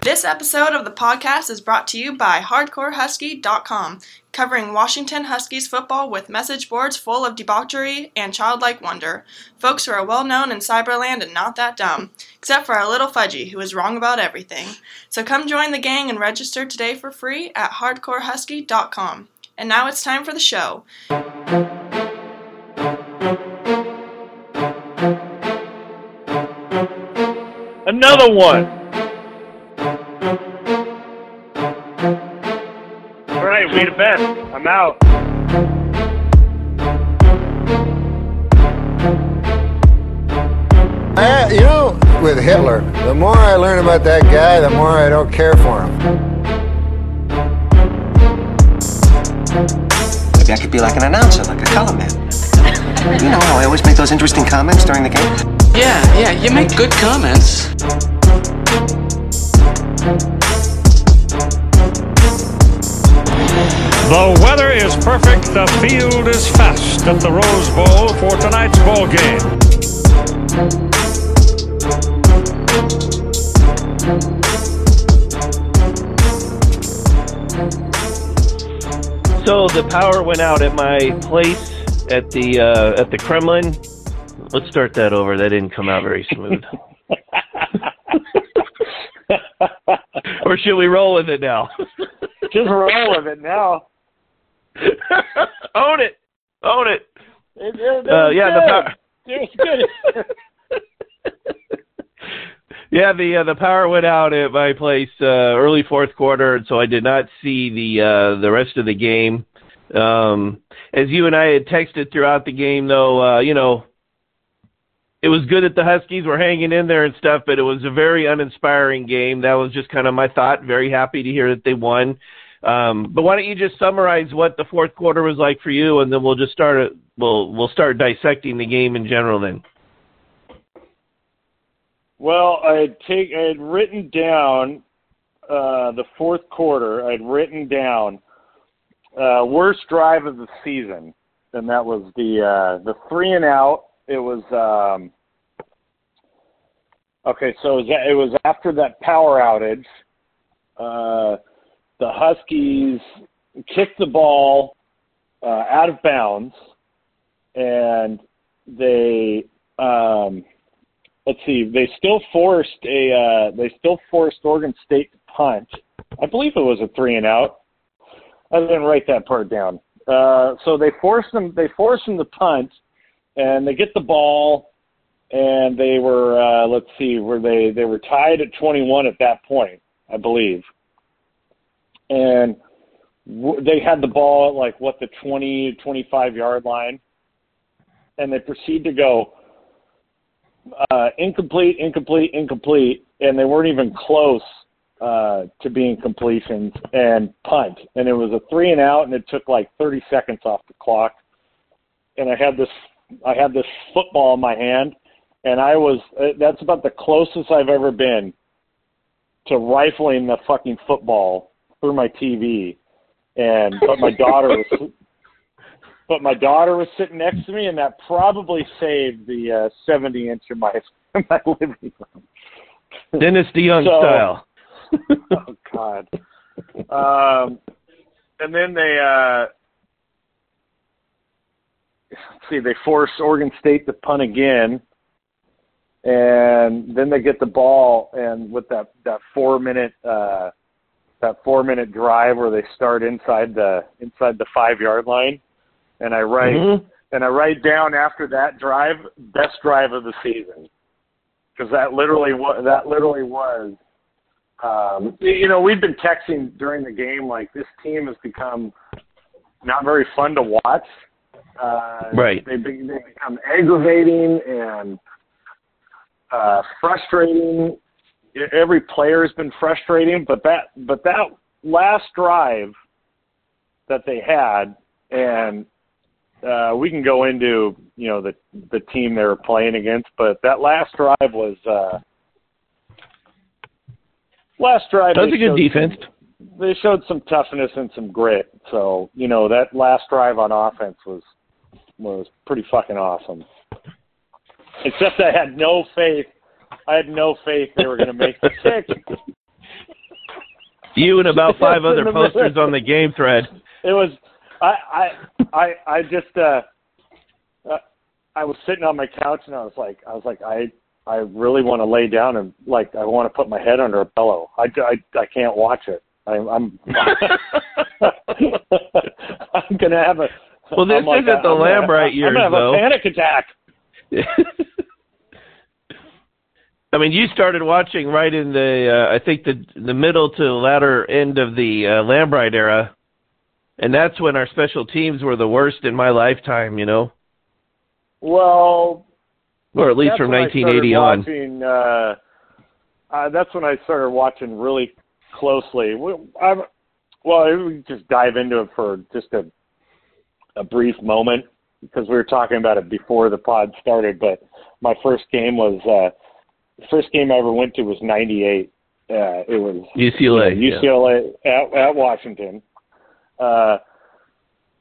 This episode of the podcast is brought to you by HardcoreHusky.com, covering Washington Huskies football with message boards full of debauchery and childlike wonder. Folks who are well known in cyberland and not that dumb, except for our little Fudgy, who is wrong about everything. So come join the gang and register today for free at HardcoreHusky.com. And now it's time for the show. Another one. All right, we the best. I'm out. I, you know, with Hitler, the more I learn about that guy, the more I don't care for him. Maybe I could be like an announcer, like a color man. You know how I always make those interesting comments during the game? Yeah, yeah, you make good comments. The weather is perfect, the field is fast at the Rose Bowl for tonight's ball game. So the power went out at my place at the uh, at the Kremlin. Let's start that over. That didn't come out very smooth. or should we roll with it now? Just roll with it now. Own it. Own it. Uh, yeah, the power. Yeah, the uh, the power went out at my place uh, early fourth quarter, and so I did not see the uh, the rest of the game. Um, as you and I had texted throughout the game, though, uh, you know, it was good that the Huskies were hanging in there and stuff, but it was a very uninspiring game. That was just kind of my thought. Very happy to hear that they won. Um, but why don't you just summarize what the fourth quarter was like for you, and then we'll just start. We'll we'll start dissecting the game in general then. well, I had take I had written down uh, the fourth quarter. I had written down uh, worst drive of the season, and that was the uh, the three and out. It was um, okay. So it was, it was after that power outage. Uh, the Huskies kicked the ball uh, out of bounds, and they um, let's see, they still forced a uh, they still forced Oregon State to punt. I believe it was a three and out. I didn't write that part down. Uh, so they forced them. They forced them to punt, and they get the ball, and they were uh, let's see, were they they were tied at 21 at that point, I believe, and w- they had the ball at like what the 20 25 yard line, and they proceed to go uh, incomplete, incomplete, incomplete, and they weren't even close uh, to being completions and punt. And it was a three and out, and it took like 30 seconds off the clock. And I had this, I had this football in my hand, and I was. uh, That's about the closest I've ever been to rifling the fucking football through my TV. And but my daughter was but my daughter was sitting next to me, and that probably saved the uh, 70 inch of my my living room. Dennis DeYoung So- style. oh God. Um, and then they uh, see, they force Oregon State to punt again, and then they get the ball, and with that that four minute uh, that four minute drive where they start inside the inside the five yard line, and I write Mhm. and I write down after that drive best drive of the season because that literally was that literally was. Um, you know, we've been texting during the game like this team has become not very fun to watch. Uh, Right. They, be, they become aggravating and uh, frustrating. Every player has been frustrating, but that but that last drive that they had, and uh, we can go into you know the the team they were playing against, but that last drive was uh, last drive. That was they a good defense. Some, they showed some toughness and some grit. So you know that last drive on offense was was pretty fucking awesome. Except I had no faith. I had no faith they were going to make the six. You and about five other posters on the game thread. it was I I I I just uh, uh I was sitting on my couch and I was like I was like I I really want to lay down and like I want to put my head under a pillow. I I I can't watch it. I'm I'm I'm gonna have a Well, this I'm isn't the I'm Lambright I'm years, gonna have though. a panic attack. I mean, you started watching right in the uh, I think the the middle to the latter end of the uh, Lambright era, and that's when our special teams were the worst in my lifetime. You know, Well, or at least from when I 1980 started on. Watching, uh, uh, that's when I started watching really closely. Well, I'm, well, we just dive into it for just a a brief moment because we were talking about it before the pod started. But my first game was uh, the first game I ever went to was '98. Uh, it was UCLA. yeah. UCLA at, at Washington. Uh,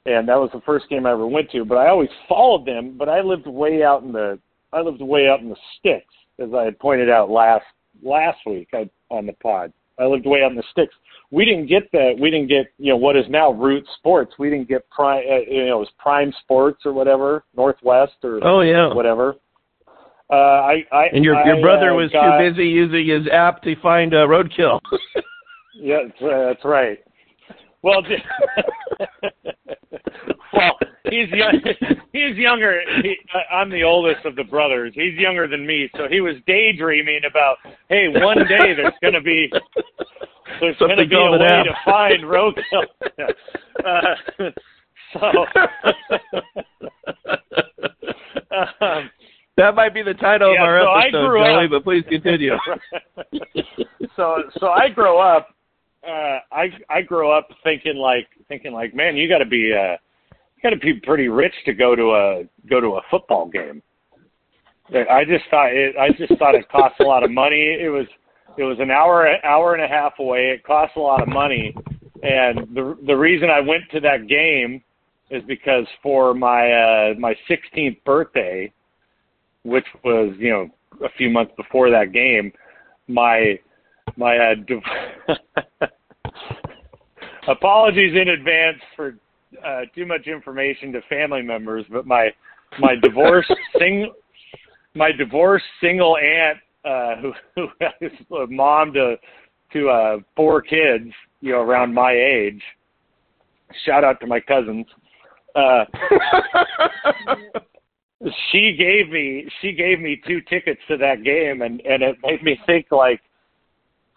and that was the first game I ever went to. But I always followed them. But I lived way out in the I lived way out in the sticks, as I had pointed out last last week I, on the pod. I lived way out in the sticks. We didn't get the we didn't get you know what is now Root Sports. We didn't get prime uh, you know it was Prime Sports or whatever Northwest or Oh yeah. whatever. Uh, I, I And your your I, brother uh, was got- too busy using his app to find uh, roadkill. Yeah, that's, uh, that's right. Well, well, he's young. He's younger. He, I- I'm the oldest of the brothers. He's younger than me, so he was daydreaming about, hey, one day there's going to be there's going to be a way app. to find roadkill. uh, so. um, that might be the title Yeah, of our so I episode, grew Joey. up- But please continue. so so I grow up uh I I grow up thinking like thinking like man you got to be uh you got to be pretty rich to go to a go to a football game. I just thought it I just thought it cost a lot of money. It was it was an hour hour and a half away. It cost a lot of money and the the reason I went to that game is because for my uh my 16th birthday which was, you know, a few months before that game, my my uh, div- apologies in advance for uh, too much information to family members, but my my divorced sing my divorced single aunt uh, who who is a mom to to uh, four kids, you know, around my age. Shout out to my cousins. Uh, she gave me she gave me two tickets to that game and and it made me think like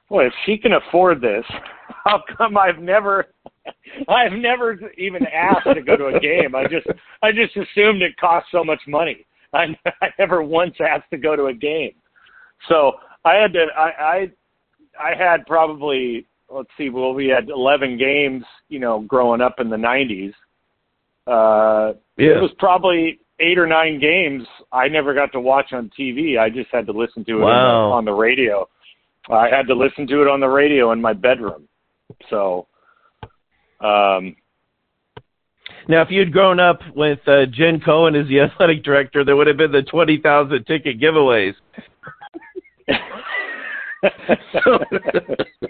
boy if she can afford this how come i've never i've never even asked to go to a game? I just i just assumed it cost so much money. I i never once asked to go to a game. So i had to i i i had probably let's see well we had 11 games you know growing up in the 90s uh Yeah. it was probably eight or nine games I never got to watch on TV. I just had to listen to it on, Wow. the, on the radio. I had to listen to it on the radio in my bedroom. So, um, Now, if you'd grown up with uh, Jen Cohen as the athletic director, there would have been the twenty thousand ticket giveaways.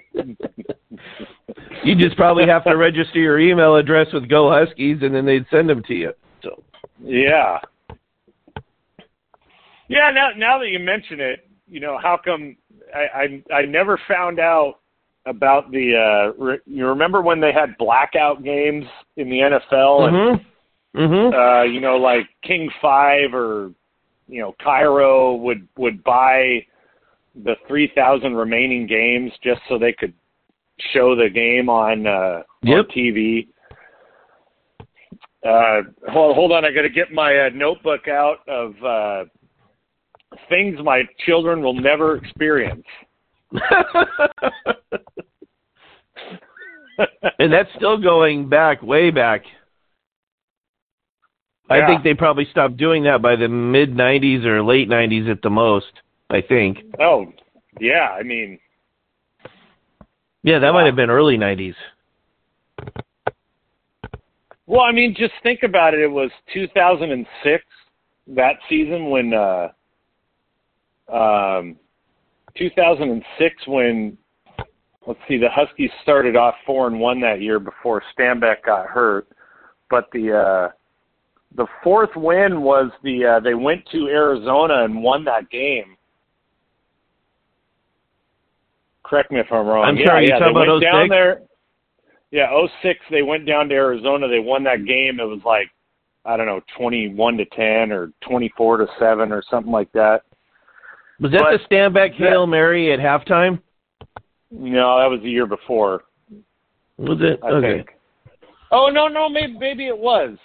You just probably have to register your email address with Go Huskies, and then they'd send them to you. So yeah, yeah. Now, now that you mention it, you know how come I I, I never found out about the. Uh, re, you remember when they had blackout games in the NFL and hmm hmm uh, you know, like King Five or you know, KIRO would would buy the three thousand remaining games just so they could show the game on uh Yep. on TV. Uh hold, hold on, I gotta get my uh, notebook out of uh things my children will never experience. and that's still going back, way back. I Yeah. think they probably stopped doing that by the mid '90s or late '90s at the most. I think. oh, yeah, I mean Yeah, that might have been early '90s. Well, I mean, just think about it. It was 2006 that season when uh um 2006 when let's see, the Huskies started off four and one that year before Stanback got hurt, but the uh, the fourth win was the uh, they went to Arizona and won that game. Correct me if I'm wrong. I'm yeah, sorry, you yeah, talking about went down 06? there. Yeah, oh six they went down to Arizona. They won that game. It was like I don't know, 21 to 10 or 24 to 7 or something like that. Was that But- the Stanback Hail Mary at halftime? No, that was the year before. Was it? I okay. think. Oh no, no, maybe maybe it was.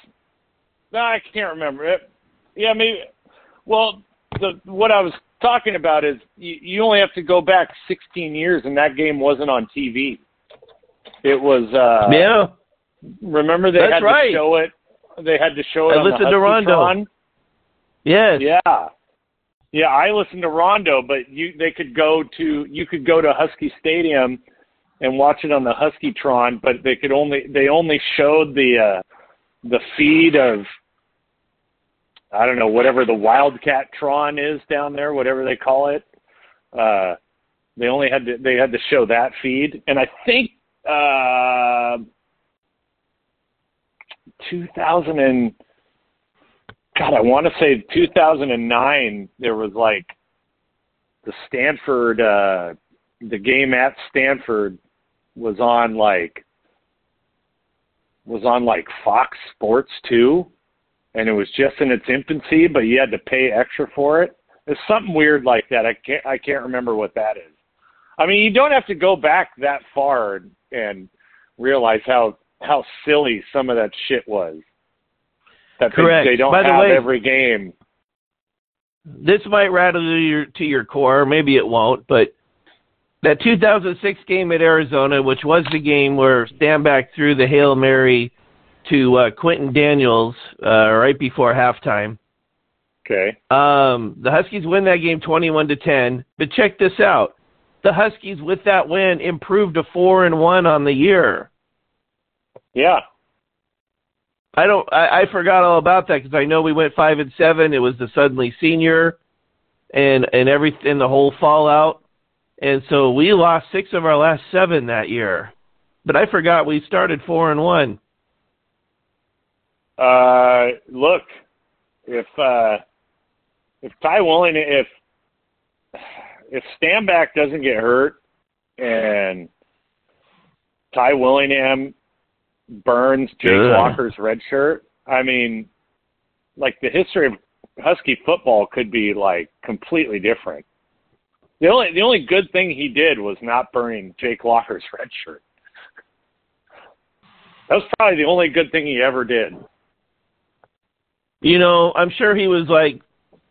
No, I can't remember it. Yeah, maybe. Well, the what I was talking about is you, you only have to go back 16 years, and that game wasn't on TV. It was. uh yeah. Remember they That's had right. to show it. They had to show it I on the listened to Rondeau. Yes. Yeah. Yeah, I listened to Rondeau, but you they could go to you could go to Husky Stadium and watch it on the Huskytron, but they could only they only showed the uh the feed of I don't know, whatever the Wildcat Tron is down there, whatever they call it. Uh they only had to they had to show that feed. And I think uh 2000 and God, I want to say 2009. There was like the Stanford, uh, the game at Stanford was on like was on like Fox Sports too, and it was just in its infancy, but you had to pay extra for it. It's something weird like that. I can't I can't remember what that is. I mean, you don't have to go back that far and, realize how how silly some of that shit was. That they- Correct. They, don't By the have way- every game. This might rattle to your to your core, maybe it won't, but that 2006 game at Arizona, which was the game where Stanback threw the hail mary to uh, Quentin Daniels uh, right before halftime. Okay. Um, the Huskies win that game 21 to 10. But check this out: the Huskies, with that win, improved to four and one on the year. Yeah. I don't. I, I forgot all about that because I know we went five and seven. It was the suddenly senior, and and everything, in the whole fallout, and so we lost six of our last seven that year. But I forgot we started four and one. Uh, look, if uh, if Ty Willing, if if Stanback doesn't get hurt and Ty Willingham burns Jake Ugh. Locker's red shirt, I mean, like the history of Husky football could be like completely different. The only the only good thing he did was not burning Jake Locker's red shirt. That was probably the only good thing he ever did. You know, I'm sure he was like,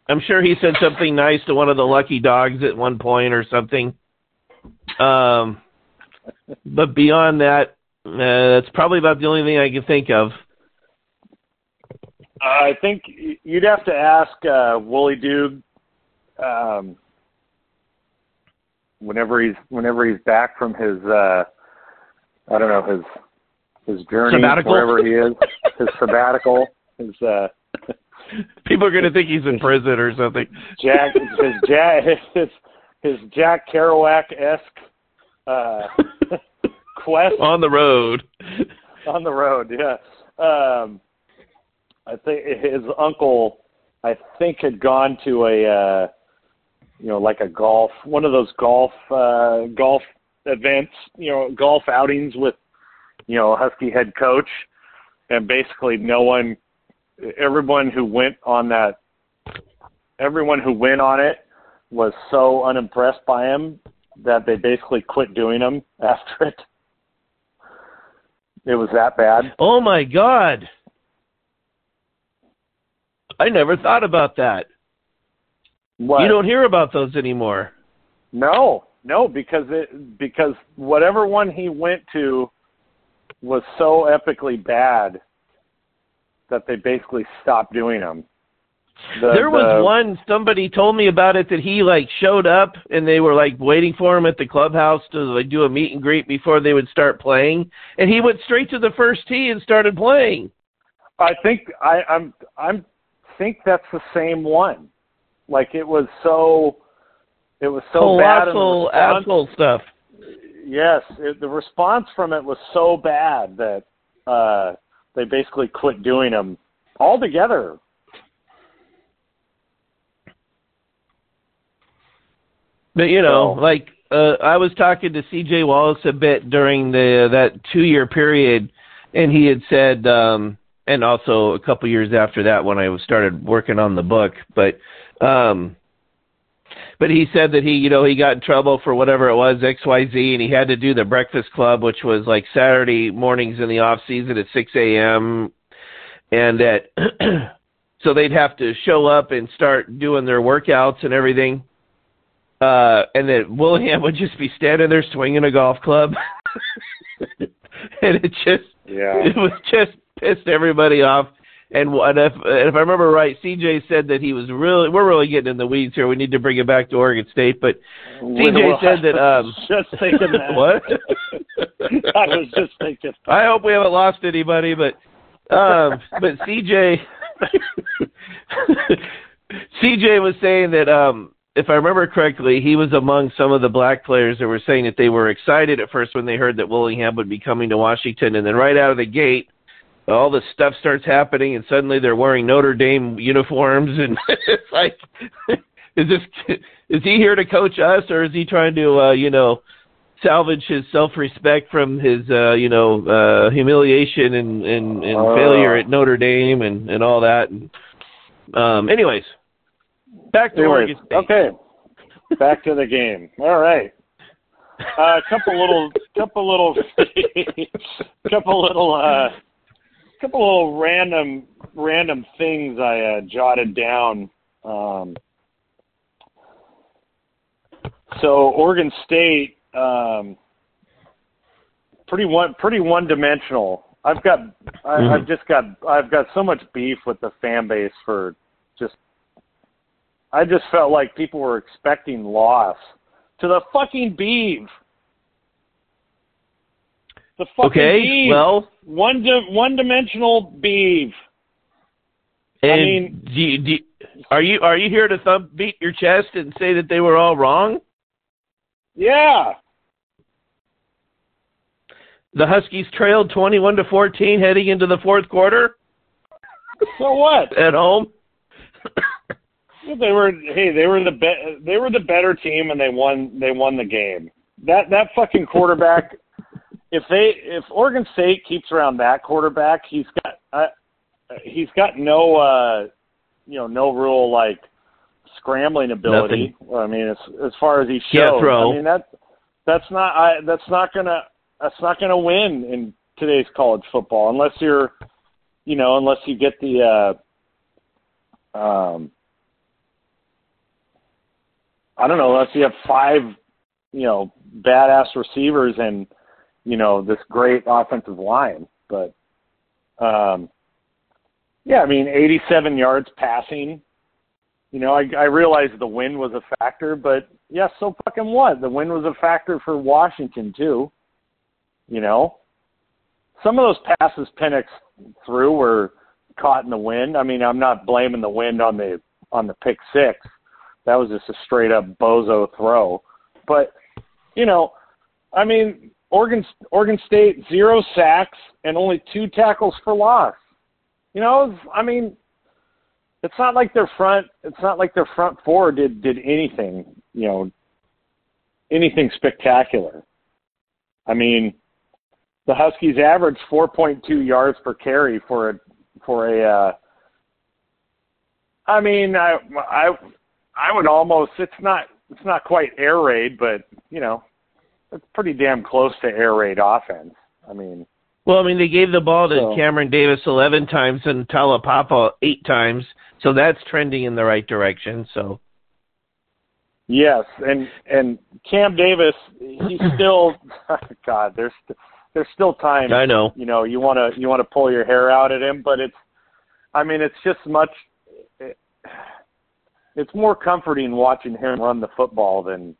I'm sure he said something nice to one of the lucky dogs at one point or something. Um, but beyond that, uh, that's probably about the only thing I can think of. I think you'd have to ask uh, Wooly Dude um, whenever he's whenever he's back from his uh, I don't know his his journey Sabbatical? wherever he is his sabbatical his uh, People are going to think he's in prison or something. Jack his Jack his his Jack Kerouac esque uh, quest On the road. on the road. Yeah. Um, I think his uncle, I think, had gone to a, uh, you know, like a golf, one of those golf, uh, golf events, you know, golf outings with, you know, Husky head coach, and basically no one, everyone who went on that, everyone who went on it was so unimpressed by him that they basically quit doing them after it. It was that bad. Oh my God. I never thought about that. What? You don't hear about those anymore. No, no, because it because whatever one he went to was so epically bad that they basically stopped doing them. The- there was the- one somebody told me about it that he like showed up and they were like waiting for him at the clubhouse to like do a meet and greet before they would start playing and he went straight to the first tee and started playing. I think I, I'm I'm think that's the same one. Like it was so it was so bad. and response- asshole stuff. yes, it, the response from it was so bad that uh, they basically quit doing them altogether. But you know, So- like uh, I was talking to C.J. Wallace a bit during the that two year period, and he had said, um, and also a couple years after that when I started working on the book, but. um but he said that he, you know, he got in trouble for whatever it was, X, Y, Z, and he had to do the Breakfast Club, which was like Saturday mornings in the off season at 6 a.m. And that, so they'd have to show up and start doing their workouts and everything. Uh, and that William would just be standing there swinging a golf club, and it just, Yeah. it was just pissed everybody off. And if, and if I remember right, CJ said that he was really, we're really getting in the weeds here. We need to bring it back to Oregon State, but CJ said that, um, just thinking that. what? I was just thinking. I hope we haven't lost anybody, but um, but CJ CJ was saying that um, if I remember correctly, he was among some of the black players that were saying that they were excited at first when they heard that Willingham would be coming to Washington, and then right out of the gate, all this stuff starts happening, and suddenly they're wearing Notre Dame uniforms, and it's like, is this is he here to coach us, or is he trying to uh, you know? salvage his self-respect from his, uh, you know, uh, humiliation and, and, and Oh. failure at Notre Dame and, and all that. And, um, anyways, back to Anyways, okay. Back to the game. All right. A uh, couple little, couple little, couple little, uh, couple little random, random things I uh, jotted down. Um, so Oregon State, um, pretty one, pretty one dimensional. I've got, I, Mhm. I've just got, I've got so much beef with the fan base for just I just felt like people were expecting loss to the fucking Beeve. The fucking Okay, well, one di- one dimensional Beeve. and I mean- do you, do you- are you are you here to thump beat your chest and say that they were all wrong? Yeah. The Huskies trailed twenty-one to fourteen heading into the fourth quarter So what? at home. They were hey, they were the be- they were the better team and they won they won the game. That that fucking quarterback if they if Oregon State keeps around that quarterback, he's got uh, he's got no uh you know, no real like scrambling ability. I mean, as as far as he shows. I mean that that's not I that's not going to that's not to win in today's college football unless you're you know, unless you get the uh um I don't know, unless you have five, you know, badass receivers and, you know, this great offensive line. But um yeah, I mean eighty seven yards passing. You know, I I realize the wind was a factor, but yeah, so fucking what? The wind was a factor for Washington too. You know? Some of those passes Penix threw were caught in the wind. I mean, I'm not blaming the wind on the on the pick six. That was just a straight up bozo throw. But you know, I mean, Oregon Oregon State zero sacks and only two tackles for loss. You know, I mean, it's not like their front. It's not like their front four did did anything. You know, anything spectacular. I mean, the Huskies averaged 4.2 yards per carry for a for a. Uh, I mean, I I I would almost. It's not. It's not quite air raid, but you know, it's pretty damn close to air raid offense. I mean, Well, I mean, they gave the ball to So- Cameron Davis 11 times and Taulapapa eight times, so that's trending in the right direction. So, yes, and and Cam Davis, he's still. God, there's there's still time. I know. You know, you want to you want to pull your hair out at him, but it's. I mean, it's just much. It, it's more comforting watching him run the football than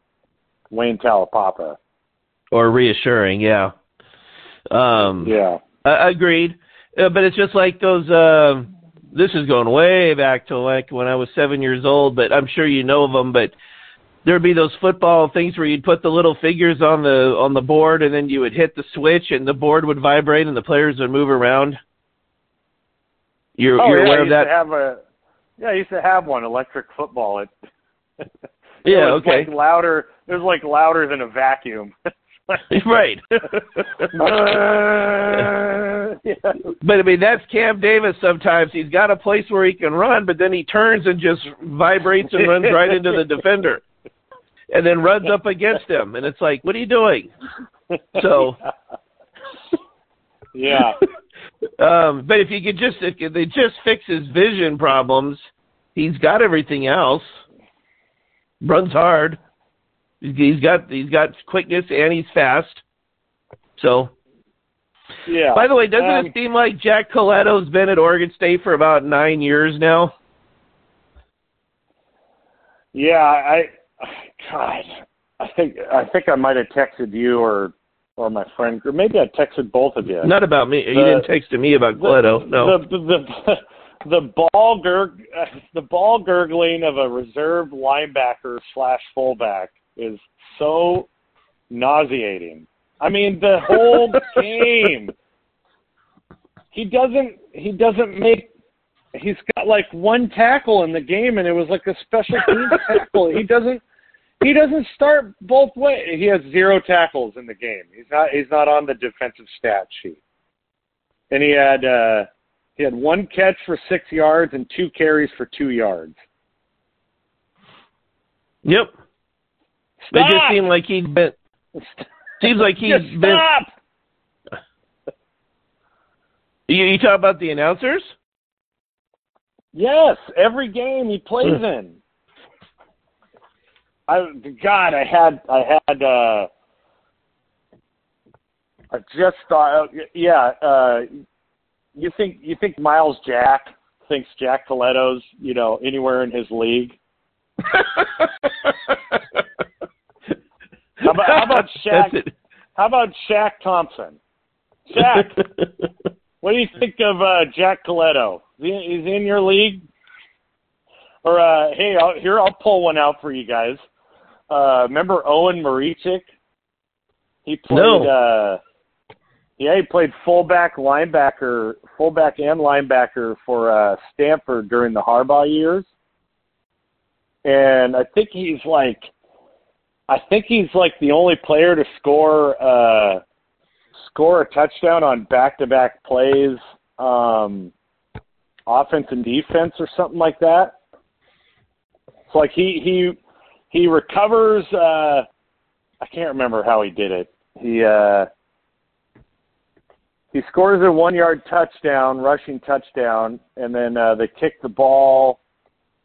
Wayne Taulapapa. Or reassuring, yeah. Um, Yeah. I agreed, uh, but it's just like those. Uh, this is going way back to like when I was seven years old, but I'm sure you know of them. But there'd be those football things where you'd put the little figures on the on the board and then you would hit the switch and the board would vibrate and the players would move around. You're, oh, you're yeah, aware of that? to have a yeah, I used to have one electric football. It, it yeah, was okay. like louder. It was like louder than a vacuum. right. But I mean, that's Cam Davis. Sometimes he's got a place where he can run, but then he turns and just vibrates and runs right into the defender, and then runs up against him, and it's like, what are you doing? So, yeah. um, but if you could just if they just fix his vision problems, he's got everything else. Runs hard. He's got he's got quickness and he's fast. So Yeah. By the way, doesn't Um, it seem like Jack Colletto's been at Oregon State for about nine years now? Yeah, I God, I think I think I might have texted you or or my friend, or maybe I texted both of you. Not about me. you didn't text to me about Colletto. No. The the the, the ball gur- uh, the ball gurgling of a reserve linebacker slash fullback is so nauseating. I mean, the whole game. He doesn't. He doesn't make. He's got like one tackle in the game, and it was like a special team tackle. He doesn't. He doesn't start both ways. He has zero tackles in the game. He's not. He's not on the defensive stat sheet. And he had. uh he had one catch for six yards and two carries for two yards. Yep. Stop! just seem like he's been. Seems like he's Just been. stop! You, you talk about the announcers? Yes, every game he plays in. I God, I had I had uh I just thought yeah, uh you think you think Myles Jack thinks Jack Colletto's, you know, anywhere in his league? How about how about Shaq how about Shaq Thompson? Shaq, what do you think of uh Jack Colletto? Is he, is he in your league? Or uh hey, I'll, here I'll pull one out for you guys. Uh remember Owen Marecic? He played No. uh yeah, he played fullback, linebacker, fullback and linebacker for uh Stanford during the Harbaugh years. And I think he's like I think he's like the only player to score uh score a touchdown on back to back plays, um offense and defense or something like that. It's like he he he recovers uh I can't remember how he did it. He uh he scores a one yard touchdown, rushing touchdown, and then uh they kick the ball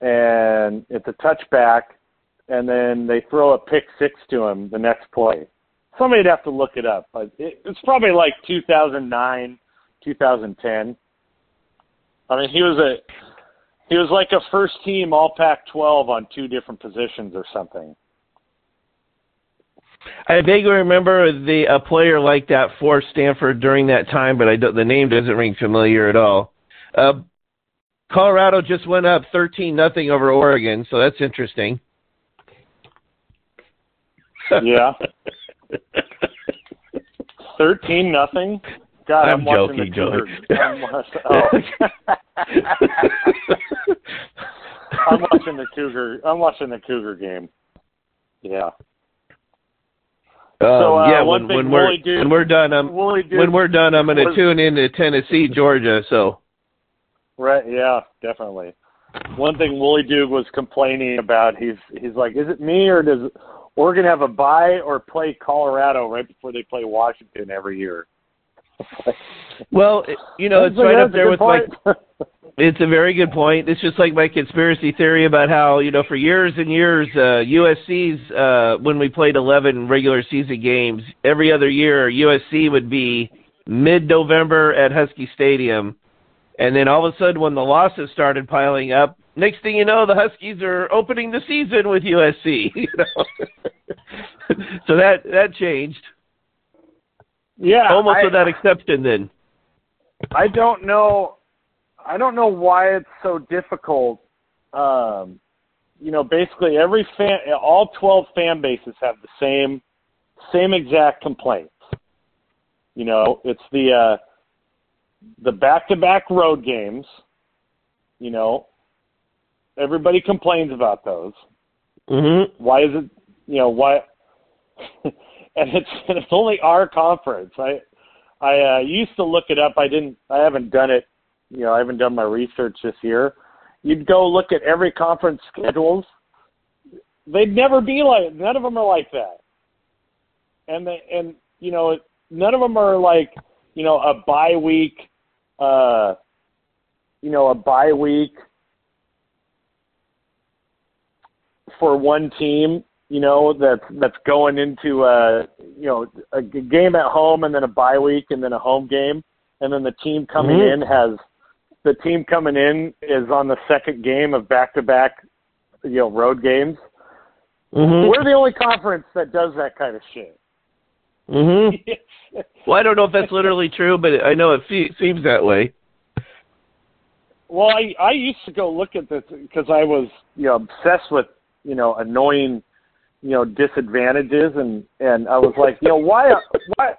and it's a touchback and then they throw a pick six to him the next play. Somebody'd have to look it up. But it, it's probably like 2009, 2010. I mean, he was a he was like a first team All Pac-12 on two different positions or something. I vaguely remember the a player like that for Stanford during that time, but I don't, the name doesn't ring familiar at all. Uh, Colorado just went up thirteen nothing over Oregon, so that's interesting. Yeah. Thirteen nothing. God, I'm, I'm watching joking, the Joey. Cougar. I'm, watching, oh. I'm watching the Cougar. I'm watching the Cougar game. Yeah. Um, So, uh, yeah, when, when we're Dude- when we're done, I'm when we're done, I'm going to tune in to Tennessee, Georgia. So Right. Yeah. Definitely. One thing Wooly Dude was complaining about. He's he's like, is it me or does Oregon have a bye or play Colorado right before they play Washington every year? well, you know, it's right up there with like. It's a very good point. It's just like my conspiracy theory about how, you know, for years and years, uh, USC's, uh, when we played 11 regular season games, every other year, USC would be mid November at Husky Stadium. And then all of a sudden, when the losses started piling up, next thing you know, the Huskies are opening the season with USC. You know? so that, that changed. yeah. Almost I, without exception then. I don't know. I don't know why it's so difficult um, you know, basically every fan, all 12 fan bases have the same, same exact complaints. You know, it's the uh, the back-to-back road games. You know, everybody complains about those. Mm-hmm. Why is it? You know why? and it's and it's only our conference. I I uh, used to look it up. I didn't. I haven't done it. You know, I haven't done my research this year. You'd go look at every conference schedules. They'd never be like. None of them are like that. And they and you know none of them are like you know a bye week. Uh, you know a bye week for one team, you know, that's that's going into a you know a game at home and then a bye week and then a home game, and then the team coming Mhm. in has the team coming in is on the second game of back to back, you know, road games. Mm-hmm. We're the only conference that does that kind of shit. Mm-hmm. Well, I don't know if that's literally true, but I know it fe- seems that way. Well, I I used to go look at this because I was you know obsessed with you know annoying you know disadvantages. And and I was like you know why why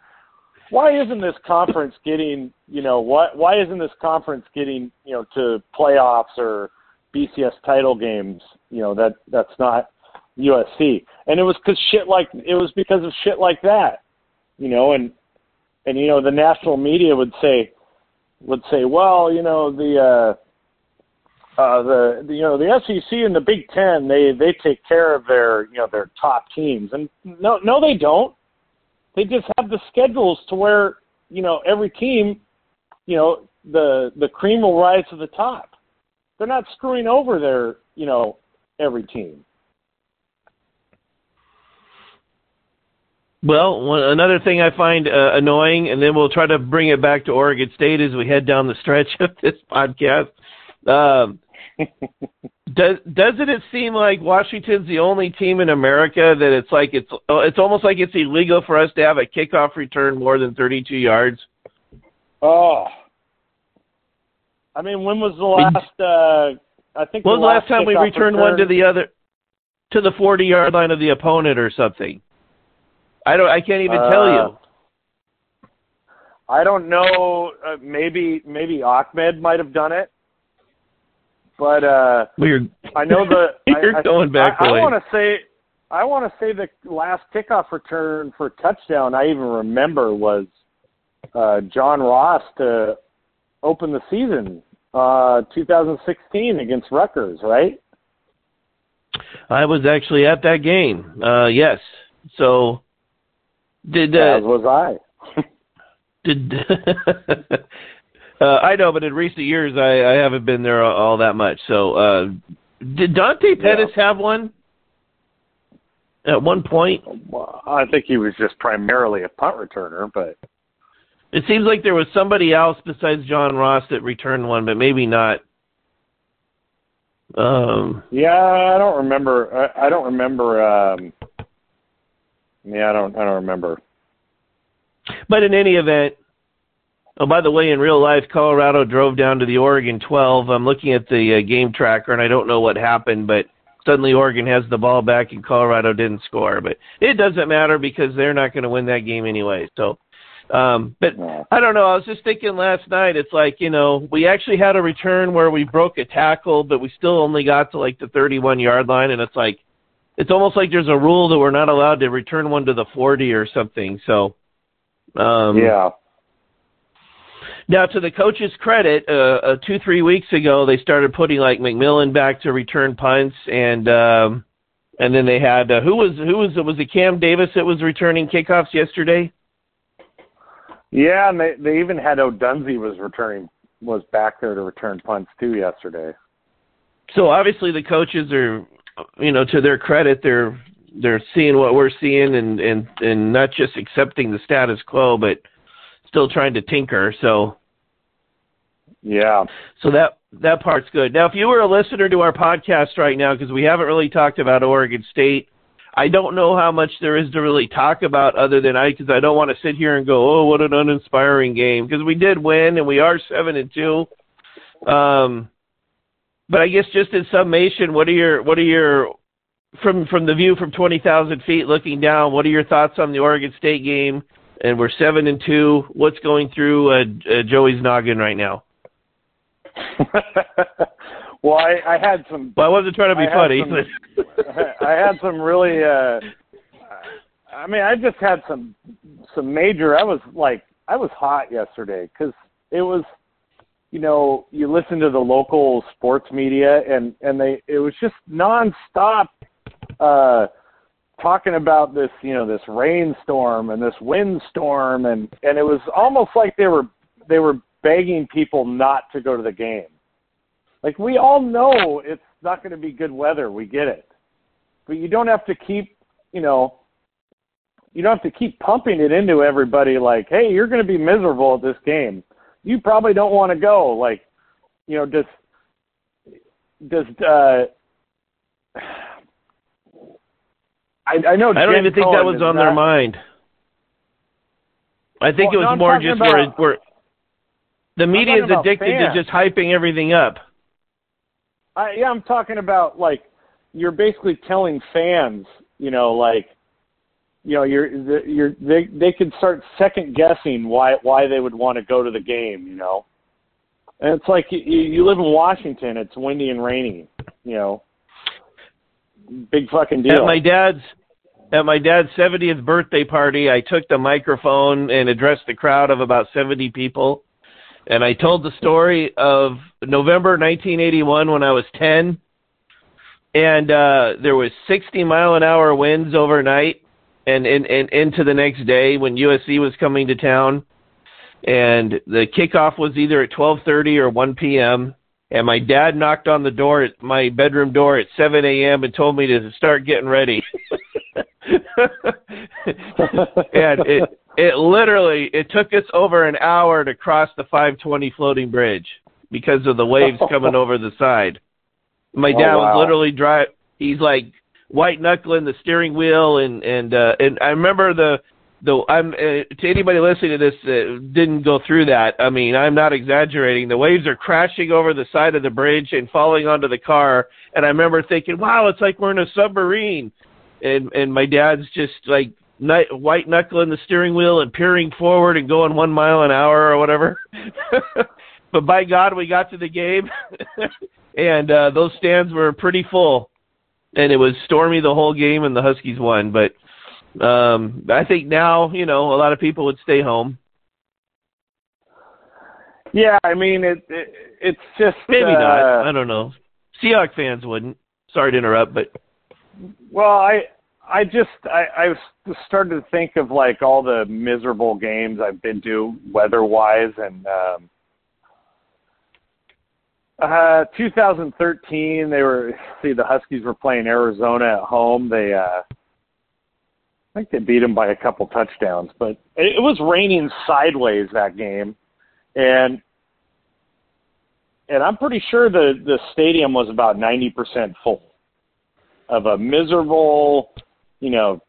why isn't this conference getting you know why why isn't this conference getting you know to playoffs or BCS title games? You know that that's not USC and it was cause shit like it was because of shit like that you know and and you know the national media would say would say, well, you know, the uh, uh, the, the you know the SEC and the Big Ten they they take care of their you know their top teams, and no no they don't. They just have the schedules to where you know every team, you know the the cream will rise to the top. They're not screwing over their you know every team. Well, one, another thing I find uh, annoying, and then we'll try to bring it back to Oregon State as we head down the stretch of this podcast. Um, does doesn't it seem like Washington's the only team in America that it's like it's it's almost like it's illegal for us to have a kickoff return more than 32 yards? Oh, I mean, when was the last? Uh, I think. When was the last time we returned one to the other to the 40 yard line of the opponent or something? I don't. I can't even tell Uh, you. I don't know. Uh, maybe maybe Ahmed might have done it, but uh, We're I know the. You're I, I, going back I, a I ways. want to say. I want to say the last kickoff return for touchdown I even remember was uh, John Ross to open the season, uh, 2016 against Rutgers, right? I was actually at that game. Uh, yes. So did As uh, was I. did uh, I know, but in recent years I, I haven't been there all, all that much. So uh, did Dante Pettis have one at one point? Well, I think he was just primarily a punt returner, but It seems like there was somebody else besides John Ross that returned one, but maybe not. Um, Yeah, I don't remember. I, I don't remember. Um, yeah, I don't. I don't remember. But in any event, oh, by the way, in real life, Colorado drove down to the Oregon 12. I'm looking at the uh, game tracker, and I don't know what happened, but suddenly Oregon has the ball back, and Colorado didn't score. But it doesn't matter because they're not going to win that game anyway. So, um, but I don't know. I was just thinking last night. It's like you know, we actually had a return where we broke a tackle, but we still only got to like the 31 yard line, and it's like it's almost like there's a rule that we're not allowed to return one to the 40 or something. So. Um, yeah. Now, to the coach's credit, uh, uh, two three weeks ago they started putting like McMillan back to return punts, and um, and then they had uh, who was who was it was it Cam Davis that was returning kickoffs yesterday? Yeah, and they they even had Odunze was returning was back there to return punts too yesterday. So obviously the coaches are, you know, to their credit, they're they're seeing what we're seeing and and and not just accepting the status quo, but still trying to tinker. So Yeah. So that that part's good. Now, if you were a listener to our podcast right now, because we haven't really talked about Oregon State, I don't know how much there is to really talk about other than I, because I don't want to sit here and go, oh, what an uninspiring game, because we did win and we are seven and two. Um, but I guess just in summation, what are your what are your from from the view from twenty thousand feet looking down? What are your thoughts on the Oregon State game? And we're seven and two. What's going through uh, uh, Joey's noggin right now? well, I, I had some. Well, I wasn't trying to be I funny. some- I had some really. uh I mean, I just had some some major. I was like, I was hot yesterday because it was, you know, you listen to the local sports media and and they it was just nonstop uh talking about this, you know, this rainstorm and this windstorm and and it was almost like they were they were begging people not to go to the game. Like we all know it's not going to be good weather. We get it. But you don't have to keep, you know, you don't have to keep pumping it into everybody like, "Hey, you're going to be miserable at this game. You probably don't want to go." Like, you know, does does uh I, I know. I don't Jen even think Cohen that was on their mind. I think Well, it was I'm more just about- where where the media is addicted fans. to just hyping everything up. I, yeah, I'm talking about like you're basically telling fans, you know, like, you know, you're you're they they can start second guessing why why they would want to go to the game, you know. And it's like you, you live in Washington, it's windy and rainy, you know. Big fucking deal. At my dad's at my dad's 70th birthday party, I took the microphone and addressed a crowd of about 70 people. And I told the story of November 1981 when I was 10 and uh there was 60 mile an hour winds overnight and in, in into the next day when USC was coming to town and the kickoff was either at 12:30 or 1 p.m. and my dad knocked on the door at my bedroom door at 7 a.m. and told me to start getting ready. and it it literally it took us over an hour to cross the 520 floating bridge because of the waves coming over the side. My Oh, dad wow. was literally drive. He's like white knuckling the steering wheel, and and uh, and I remember the the I'm uh, to anybody listening to this that didn't go through that. I mean, I'm not exaggerating. The waves are crashing over the side of the bridge and falling onto the car, and I remember thinking, "Wow, it's like we're in a submarine." And and my dad's just like white knuckling the steering wheel and peering forward and going one mile an hour or whatever. but by God, we got to the game, and uh, those stands were pretty full, and it was stormy the whole game, and the Huskies won. But um, I think now, you know, a lot of people would stay home. yeah, I mean it, it it's just Maybe uh, not. I don't know. Seahawks fans wouldn't. Sorry to interrupt, but Well, I I just I I've started to think of like all the miserable games I've been to weather wise and um uh 2013 they were see the Huskies were playing Arizona at home. They uh I think they beat them by a couple touchdowns, but it, it was raining sideways that game and and I'm pretty sure the the stadium was about 90% full of a miserable, you know,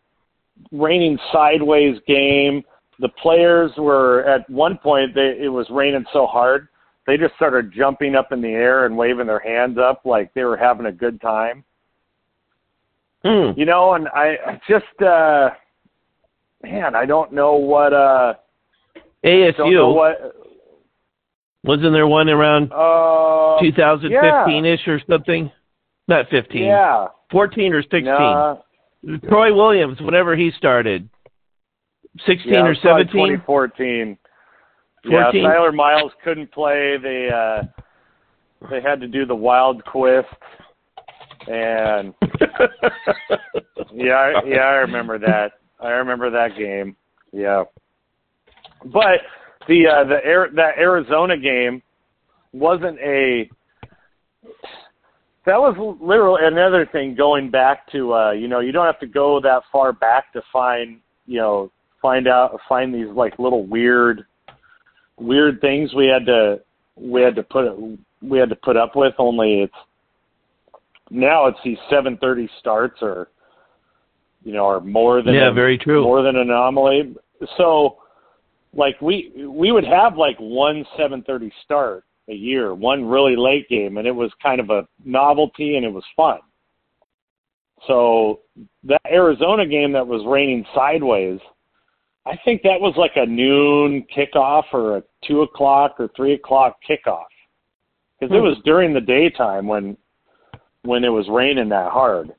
raining sideways game. The players were at one point they it was raining so hard they just started jumping up in the air and waving their hands up like they were having a good time. hmm. You know, and I just uh man, I don't know what uh don't know ASU what wasn't there one around uh 2015 ish or something? Not 15. Yeah. 14 or 16. Nah, Troy Williams, whenever he started. 16 yeah, or 17? 2014. 14? Yeah, Cyler Miles couldn't play. They uh they had to do the wild twist and yeah, I, yeah, I remember that. I remember that game. Yeah. But the uh the Air, that Arizona game wasn't a that was literally another thing going back to uh you know you don't have to go that far back to find you know find out find these like little weird weird things we had to we had to put we had to put up with only it's now it's these 7:30 starts or you know are more than Yeah, a- very true. more than an anomaly so like we we would have like one 7:30 start a year, one really late game, and it was kind of a novelty and it was fun. So that Arizona game that was raining sideways, I think that was like a noon kickoff or a two o'clock or three o'clock kickoff because it was during the daytime when when it was raining that hard.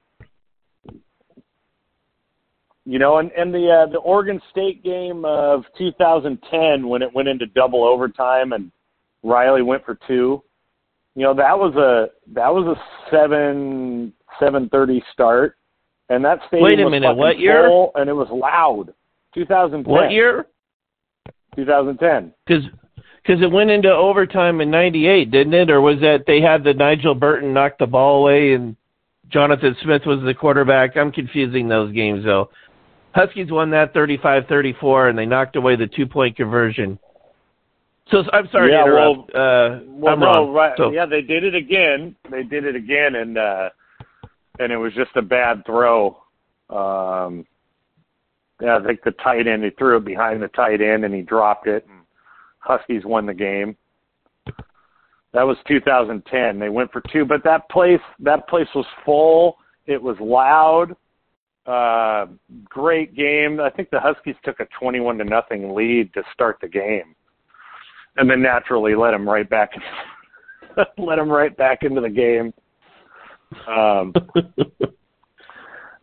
You know, and and the uh, the Oregon State game of 2010 when it went into double overtime and Riley went for two. You know, that was a that was a seven seven thirty start, and that stadium Wait a was minute, what year? full, and it was loud. 2010. What year? 2010. Because because it went into overtime in '98, didn't it? Or was that they had the Nigel Burton knock the ball away and Jonathan Smith was the quarterback? I'm confusing those games though. Huskies won that 35-34, and they knocked away the two-point conversion. So I'm sorry Yeah, to interrupt. well- uh, Well, I'm no, wrong. right? So, Yeah, they did it again. They did it again, and uh, and it was just a bad throw. Um, yeah, I think the tight end he threw it behind the tight end, and he dropped it. And Huskies won the game. That was 2010. They went for two, but that place that place was full. It was loud. Uh, great game. I think the Huskies took a 21 to nothing lead to start the game, and then naturally let them right back, let them right back into the game. Um,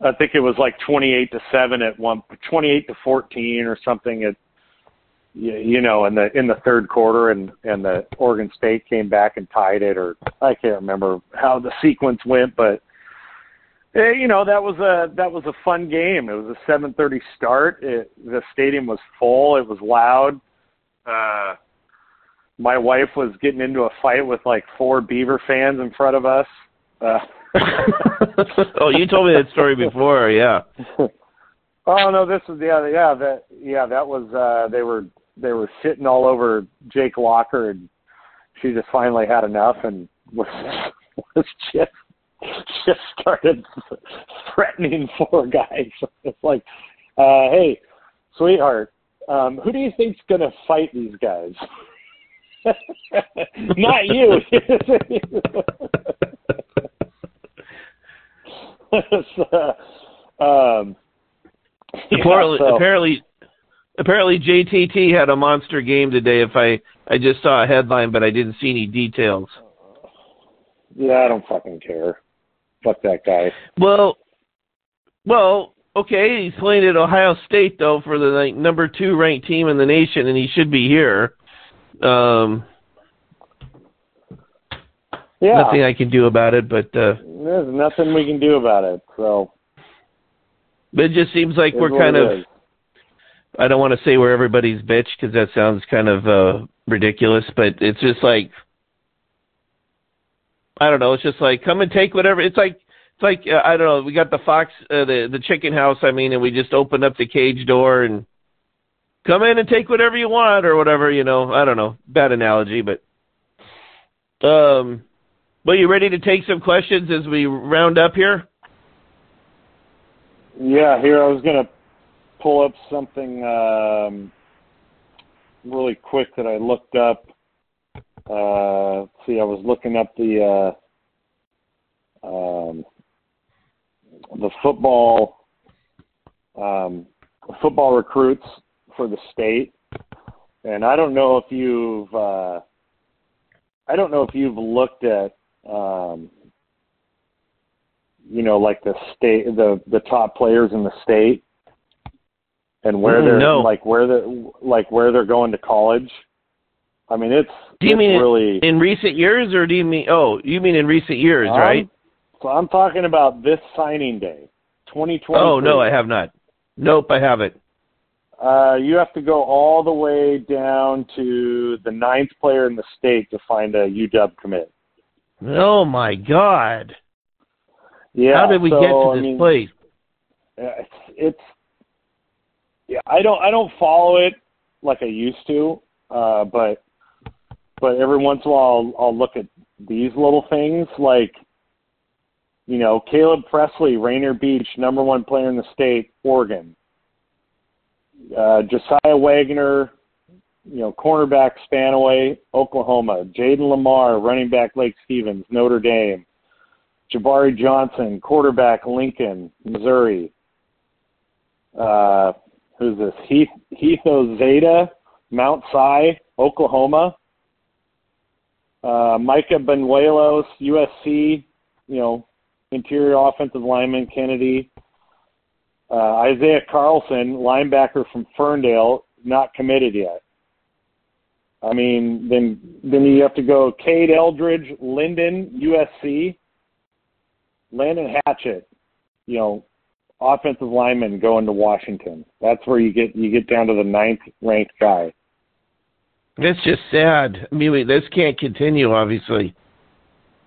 I think it was like 28 to seven at one, 28 to 14 or something at, you you know, in the in the third quarter, and and the Oregon State came back and tied it, or I can't remember how the sequence went, but eh, you know that was a that was a fun game. It was a 7:30 start. It, the stadium was full. It was loud. Uh, my wife was getting into a fight with like four Beaver fans in front of us. Uh, oh, you told me that story before. Yeah. Oh no, this was yeah yeah that yeah that was uh they were they were sitting all over Jake Locker and she just finally had enough and was was just just started threatening four guys. It's like, uh, hey, sweetheart, um, who do you think's gonna fight these guys? Not you. so, um, yeah, apparently, so- apparently, apparently, JTT had a monster game today. If I, I just saw a headline, but I didn't see any details. Yeah, I don't fucking care. Fuck that guy. Well, well, okay. He's playing at Ohio State though for the like, number two ranked team in the nation, and he should be here. Um, Yeah, nothing I can do about it, but uh, there's nothing we can do about it. So but it just seems like we're kind of. is. I don't want to say we're everybody's bitch because that sounds kind of uh ridiculous, but it's just like I don't know. It's just like come and take whatever. It's like it's like uh, I don't know. We got the fox, uh, the the chicken house. I mean, and we just open up the cage door and come in and take whatever you want or whatever. You know, I don't know. Bad analogy, but um, well, you ready to take some questions as we round up here? Yeah, here I was gonna pull up something um, really quick that I looked up. Uh, see, I was looking up the uh, um, the football um, football recruits for the state, and I don't know if you've uh, I don't know if you've looked at um, you know like the state the the top players in the state and where Mm, they're no. like where they're like where they're going to college. I mean, it's Do you it's mean really in recent years, or do you mean? Oh, you mean in recent years, Um, right? So I'm talking about this signing day, 2020. Oh no, I have not. Nope, I haven't. Uh, you have to go all the way down to the ninth player in the state to find a UW commit. Oh my God! Yeah. How did we so, get to I this mean, place? It's, it's yeah. I don't I don't follow it like I used to, uh, but but every once in a while I'll, I'll look at these little things like you know Caleb Presley, Rainier Beach, number one player in the state, Oregon. Uh, Josiah Wagner, you know, cornerback Spanaway, Oklahoma. Jayden Limar, running back Lake Stevens, Notre Dame. Jabari Johnson, quarterback Lincoln, Missouri. Uh, who's this? Heath Heath Mount Si, Oklahoma. Uh, Micah Benuelos, USC, you know, interior offensive lineman, Kennedy. Uh, Isaiah Carlson, linebacker from Ferndale, not committed yet. I mean, then then you have to go Cade Eldridge, Lynden, USC, Landon Hatchett, you know, offensive lineman going to Washington. That's where you get you get down to the ninth ranked guy. That's just sad. I mean, this can't continue, obviously.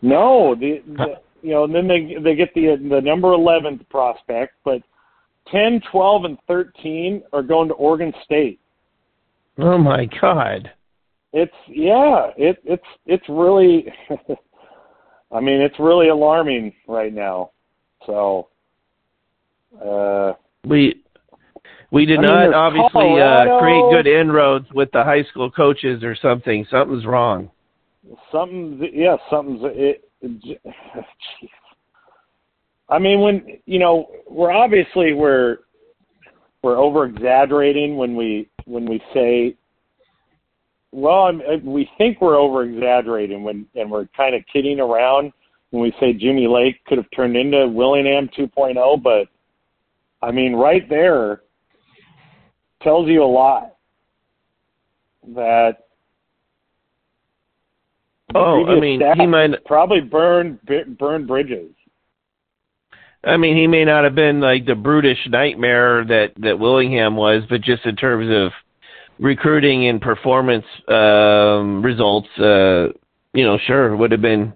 No, the, the you know, and then they they get the the number 11th prospect, but 10, 12, and 13 are going to Oregon State. Oh my God! It's yeah, it it's it's really. I mean, it's really alarming right now. So, uh, we we did I mean, not obviously Colorado. uh, create good inroads with the high school coaches or something. Something's wrong. something's yeah, something's it. it I mean, when you know, we're obviously we're we're over exaggerating when we when we say. Well, I'm, uh, we think we're over exaggerating when, and we're kind of kidding around when we say Jimmy Lake could have turned into Willingham 2.0, but I mean, right there tells you a lot that Oh, I mean, he might. probably burned burned bridges. I mean, he may not have been like the brutish nightmare that that Willingham was, but just in terms of recruiting and performance um, results, uh, you know, sure would have been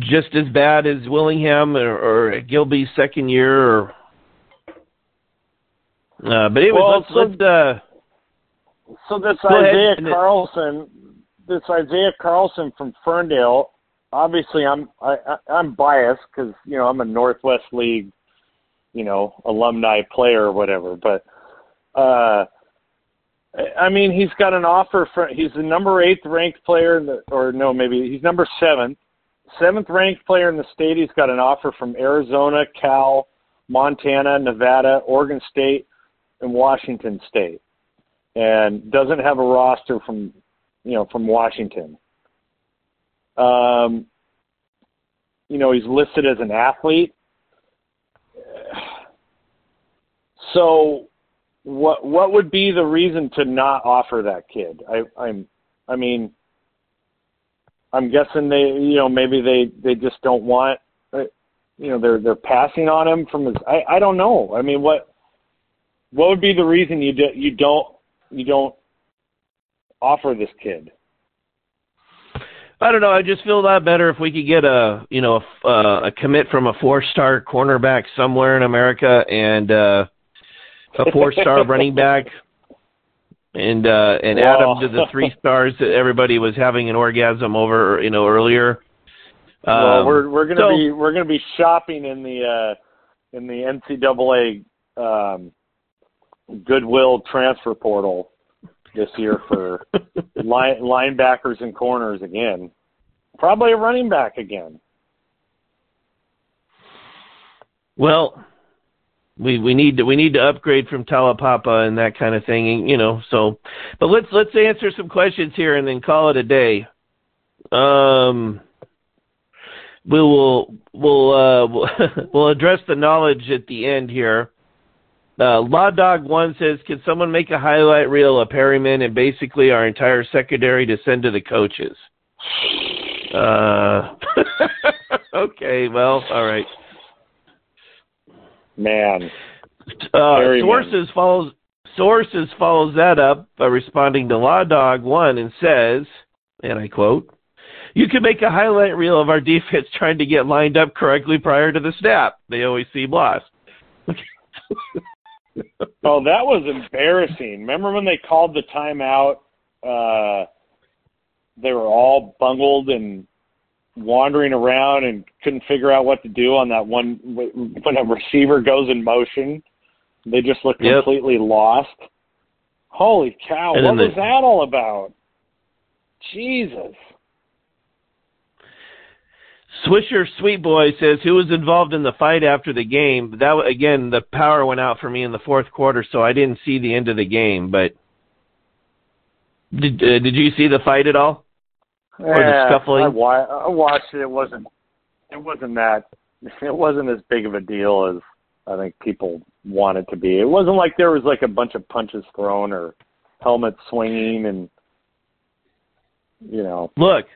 just as bad as Willingham or, or Gilby's second year. Or, uh, but anyways, Well, let's so- let's. Uh, So this Go ahead. Isaiah Carlson, this Isaiah Carlson from Ferndale. Obviously, I'm I, I'm biased because you know I'm a Northwest League, you know, alumni player or whatever. But uh, I mean, he's got an offer for. He's the number eighth ranked player in the, or no, maybe he's number seventh, seventh ranked player in the state. He's got an offer from Arizona, Cal, Montana, Nevada, Oregon State, and Washington State and doesn't have a roster from you know from Washington. Um, you know he's listed as an athlete. So, what what would be the reason to not offer that kid? I I'm I mean, I'm guessing they you know maybe they they just don't want uh, you know they're they're passing on him from his I I don't know. I mean what what would be the reason you do, you don't you don't offer this kid? I don't know. I just feel a lot better if we could get a you know a, uh, a commit from a four star cornerback somewhere in America and uh, a four star running back, and uh, and add Well. them to the three stars that everybody was having an orgasm over you know earlier. well, Um, we're we're gonna so- be we're gonna be shopping in the uh, in the NCAA um, Goodwill transfer portal this year for line, linebackers and corners again. Probably a running back again. Well, we we need to we need to upgrade from Taulapapa and that kind of thing, and, you know. So, but let's let's answer some questions here and then call it a day. Um, we will we'll uh, we'll, we'll address the knowledge at the end here. Uh, Law Dog One says, "Can someone make a highlight reel of Perryman and basically our entire secondary to send to the coaches?" Uh, okay, well, all right. Man, Uh, sources follows sources follows that up by responding to Law Dog One and says, and I quote, "You can make a highlight reel of our defense trying to get lined up correctly prior to the snap. They always seem lost." Oh, that was embarrassing. Remember when they called the timeout? Uh, they were all bungled and wandering around and couldn't figure out what to do on that one when a receiver goes in motion. They just look Yep. completely lost. Holy cow! What was the- that all about? Jesus. Swisher Sweet Boy says who was involved in the fight after the game. That again, the power went out for me in the fourth quarter, so I didn't see the end of the game. But did uh, did you see the fight at all? Or the scuffling? I, wa- I watched it. It wasn't. It wasn't that. It wasn't as big of a deal as I think people want it to be. It wasn't like there was like a bunch of punches thrown or helmets swinging and you know. Look,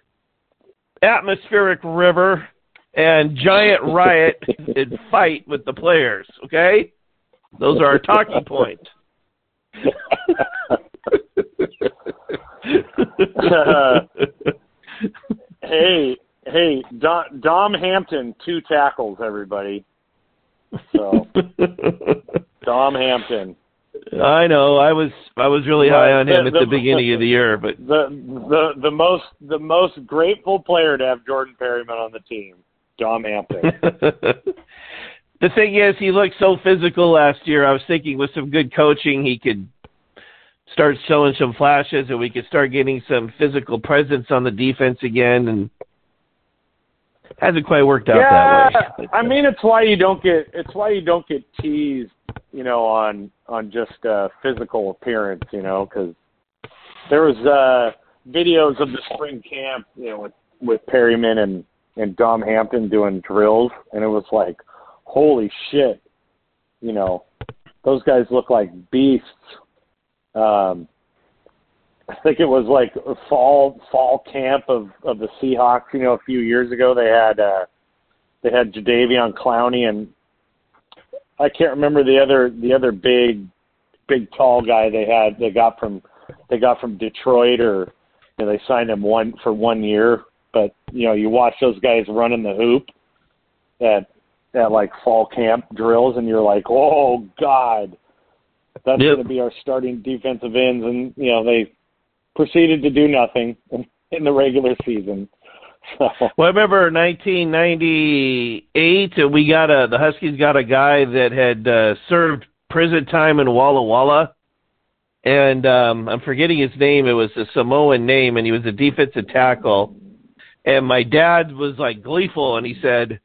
atmospheric river and giant riot and fight with the players. Okay, those are our talking points. hey, hey, Dom, Dom Hampton, two tackles, everybody. So Dom Hampton, I know. I was I was really high on him The- at the the- beginning of the year, but the the the most the most grateful player to have Jordan Perryman on the team, Dom Hampton. the thing is, he looked so physical last year. I was thinking with some good coaching, he could start showing some flashes, and we could start getting some physical presence on the defense again. And hasn't quite worked out yeah, that way. I mean it's why you don't get it's why you don't get teased, you know, on on just uh, physical appearance, you know, because there was uh, videos of the spring camp, you know, with with Perryman and and Dom Hampton doing drills, and it was like, holy shit, you know, those guys look like beasts. Um, I think it was like fall fall camp of of the Seahawks. You know, a few years ago they had uh, they had Jadeveon Clowney and I can't remember the other the other big big tall guy they had they got from they got from Detroit or you know, they signed him one for one year. But you know, you watch those guys running the hoop at at like fall camp drills, and you're like, oh god, that's Yep. going to be our starting defensive ends, and you know they proceeded to do nothing in, the regular season. So Well, I remember 1998. uh, We got a the Huskies got a guy that had uh, served prison time in Walla Walla, and um, I'm forgetting his name. It was a Samoan name, and he was a defensive tackle. And my dad was like gleeful, and he said,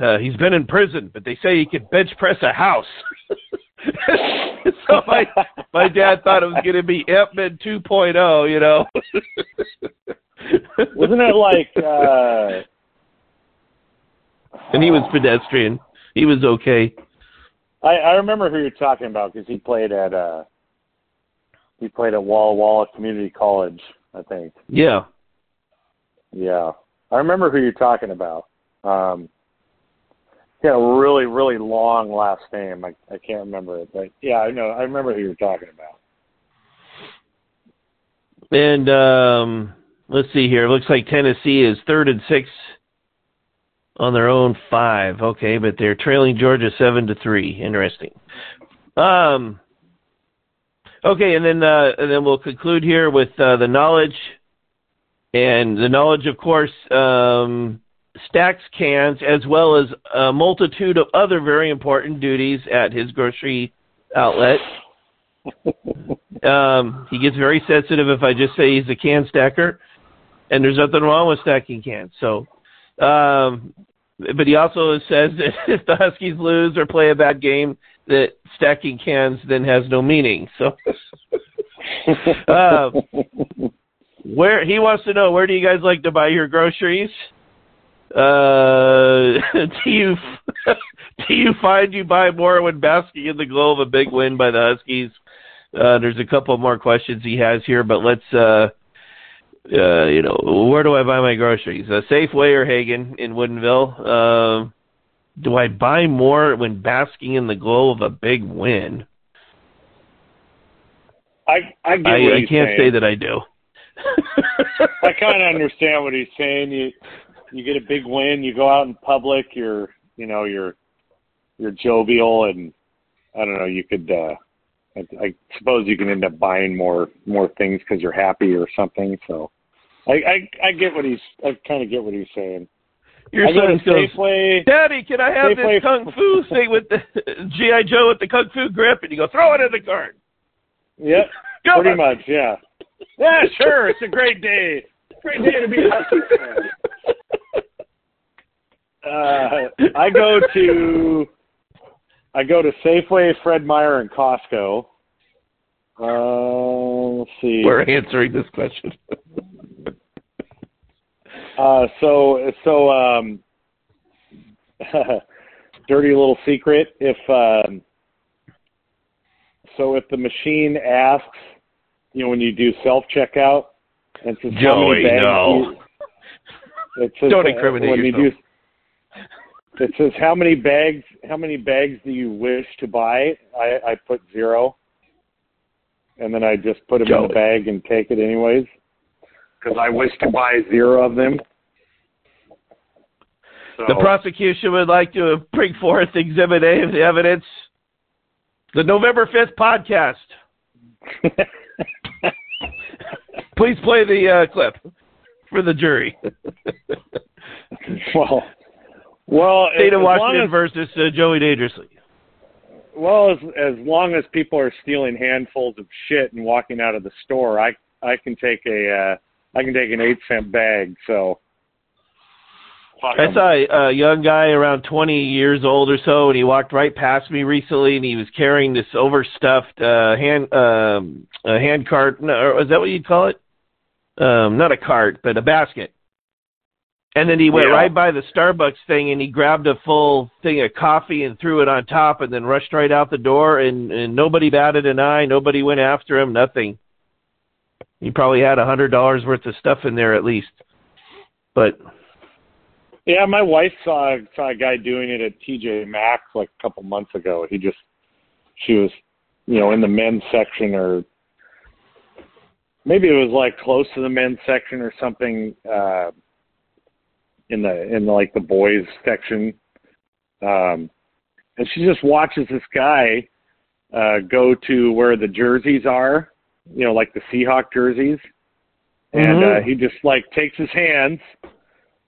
uh, "He's been in prison, but they say he could bench press a house." so my my dad thought it was going to be Emtman 2.0, you know. wasn't it like uh and he was pedestrian. He was okay. I, I remember who you're talking about because he played at uh he played at Walla Walla Community College, I think. Yeah. Yeah, I remember who you're talking about. Um, had a really really long last name. I I can't remember it, but yeah, I know I remember who you're talking about. And um, let's see here. It looks like Tennessee is third and six on their own five. Okay, but they're trailing Georgia seven to three. Interesting. Um. Okay, and then uh, and then we'll conclude here with uh, the knowledge, and the knowledge, of course, um, stacks cans as well as a multitude of other very important duties at his grocery outlet. Um, he gets very sensitive if I just say he's a can stacker, and there's nothing wrong with stacking cans. So, um, but he also says that if the Huskies lose or play a bad game, that stacking cans then has no meaning. So, uh, where he wants to know, where do you guys like to buy your groceries? Uh, do you do you find you buy more when basking in the glow of a big win by the Huskies? Uh, there's a couple more questions he has here, but let's, uh, uh, you know, where do I buy my groceries? Uh, Safeway or Haggen in Woodinville? Uh, do I buy more when basking in the glow of a big win? I I get I, I can't saying. say that I do. I kind of understand what he's saying. You you get a big win, you go out in public, you're you know you're you're jovial, and I don't know. You could uh, I, I suppose you can end up buying more more things because you're happy or something. So I I, I get what he's I kind of get what he's saying. Your I son goes, Safeway. Daddy, can I have Safeway- this kung fu thing with the GI Joe with the kung fu grip? And you go, throw it in the cart. Yep. Go Pretty Huskies! much, yeah. Yeah, sure. It's a great day. Great day to be a. Uh, I go to I go to Safeway, Fred Meyer, and Costco. Uh, let's see. We're answering this question. Uh, so so um, dirty little secret. If um, so, if the machine asks, you know, when you do self checkout, and says how Joey, many bags no. You, it says, Don't uh, incriminate when yourself. You do, it says how many bags how many bags do you wish to buy? I, I put zero, and then I just put them in the bag and take it anyways, because I wish to buy zero of them. The prosecution would like to bring forth Exhibit A of the evidence. The November 5th podcast. Please play the uh, clip for the jury. well, well, State of Washington as, versus uh, Joey Dangerously. well as as long as people are stealing handfuls of shit and walking out of the store, I I can take a uh, I can take an eight cent bag. So I saw a, a young guy around 20 years old or so, and he walked right past me recently, and he was carrying this overstuffed uh, hand um, a hand cart. No, or is that what you'd call it? Um, not a cart, but a basket. And then he went Yeah. right by the Starbucks thing, and he grabbed a full thing of coffee and threw it on top, and then rushed right out the door. And, and nobody batted an eye. Nobody went after him. Nothing. He probably had a hundred dollars worth of stuff in there at least. But Yeah, my wife saw saw a guy doing it at TJ Maxx like a couple months ago. He just she was, you know, in the men's section or maybe it was like close to the men's section or something uh in the in like the boys section. Um and she just watches this guy uh go to where the jerseys are, you know, like the Seahawk jerseys. And Mhm. uh he just like takes his hands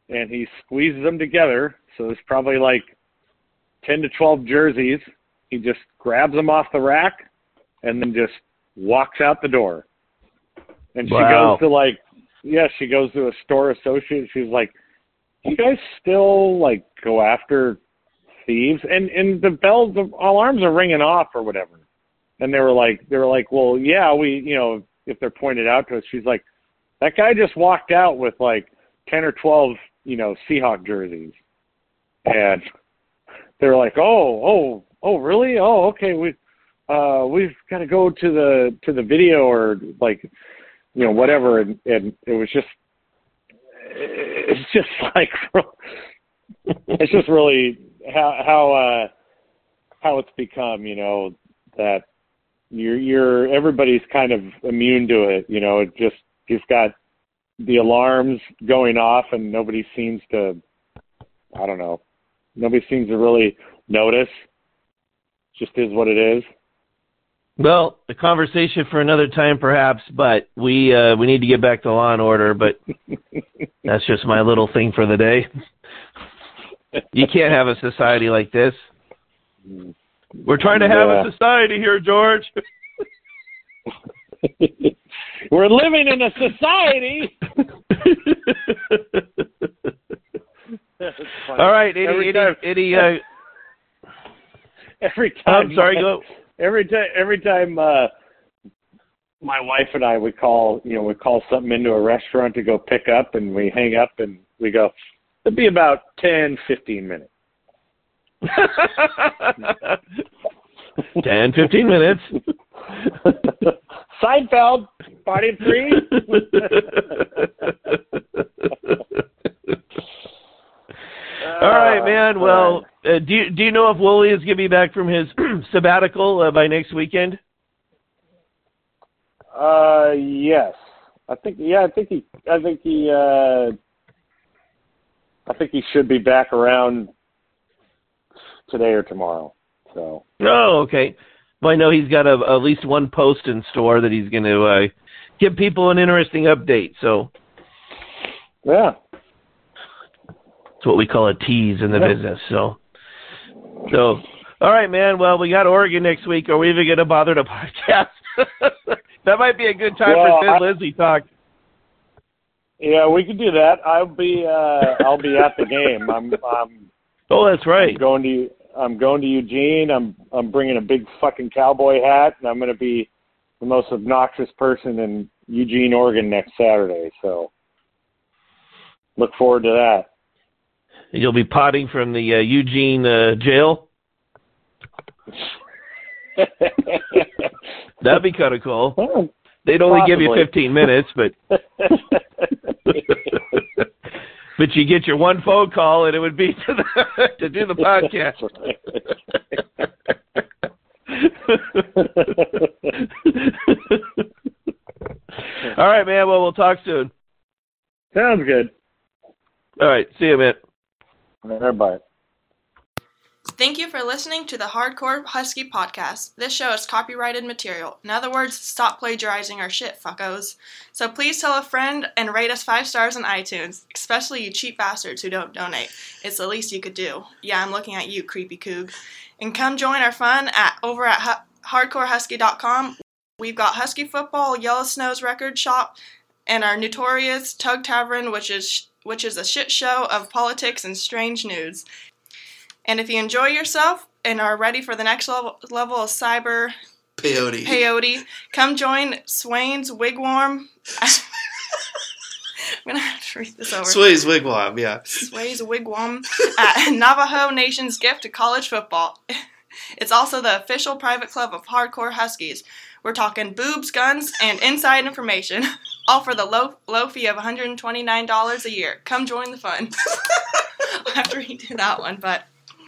and he squeezes them together. So there's probably like 10 to 12 jerseys. He just grabs them off the rack and then just walks out the door. And she Wow. goes to like, yeah, she goes to a store associate. She's like, you guys still like go after thieves? And, and the bells, the alarms are ringing off or whatever. And they were like, they were like, well, yeah, we, you know, if they're pointed out to us, she's like, that guy just walked out with like 10 or 12, you know, Seahawk jerseys. And they're like, "Oh, oh, oh, really? Oh, okay. We uh we've got to go to the to the video or like you know, whatever." And, and it was just it's just like it's just really how how uh how it's become, you know, that you're you're everybody's kind of immune to it, you know, it just you've got the alarms going off and nobody seems to I don't know. Nobody seems to really notice. Just is what it is. Well, a conversation for another time, perhaps. But we uh, we need to get back to law and order. But that's just my little thing for the day. You can't have a society like this. We're trying to have Yeah. a society here, George. We're living in a society. All right, any any, any uh, every time. I'm sorry, go. Every time, every time, uh, my wife and I would call, you know, we call something into a restaurant to go pick up, and we hang up, and we go. it'd be about ten, fifteen minutes. 10, 15 minutes. Seinfeld, party of three. All right, man. Well, uh, do you, do you know if Wooly is going to be back from his sabbatical uh, by next weekend? Uh, yes. I think. Yeah, I think he. I think he. Uh, I think he should be back around today or tomorrow. So. Oh, okay. Well, I know he's got a, at least one post in store that he's going to uh, give people an interesting update. So Yeah. It's what we call a tease in the Yeah. business. So, so all right, man. Well, we got Oregon next week. Are we even going to bother to podcast? that might be a good time Well, for I- Lizzy talk. Yeah, we could do that. I'll be uh I'll be at the game. I'm I'm Oh, that's right. I'm going to I'm going to Eugene. I'm I'm bringing a big fucking cowboy hat, and I'm going to be the most obnoxious person in Eugene, Oregon next Saturday. So look forward to that. You'll be potting from the uh, Eugene uh, jail. That'd be kind of cool. Well, They'd only give you 15 minutes, but but you get your one phone call and it would be to the, to do the podcast. All right, man. Well, we'll talk soon. Sounds good. All right, see you, man. Thank you for listening to the Hardcore Husky podcast. This show is copyrighted material. In other words, stop plagiarizing our shit, fuckos. So please tell a friend and rate us five stars on iTunes, especially you cheap bastards who don't donate. It's the least you could do. Yeah, I'm looking at you, creepy coog. And come join our fun at over at hu- hardcorehusky.com. We've got Husky Football, Yellow Snow's record shop, and our notorious Tug Tavern, which is which is a shit show of politics and strange news. And if you enjoy yourself and are ready for the next level, level of cyber Peyote. peyote, come join Swain's Wigwam. I'm gonna have to read this over. Sway's Wigwam, yeah. Sway's Wigwam at Navajo Nation's gift to college football. It's also the official private club of hardcore Huskies. We're talking boobs, guns, and inside information, all for the low low fee of $129 a year. Come join the fun. Have to redo that one, but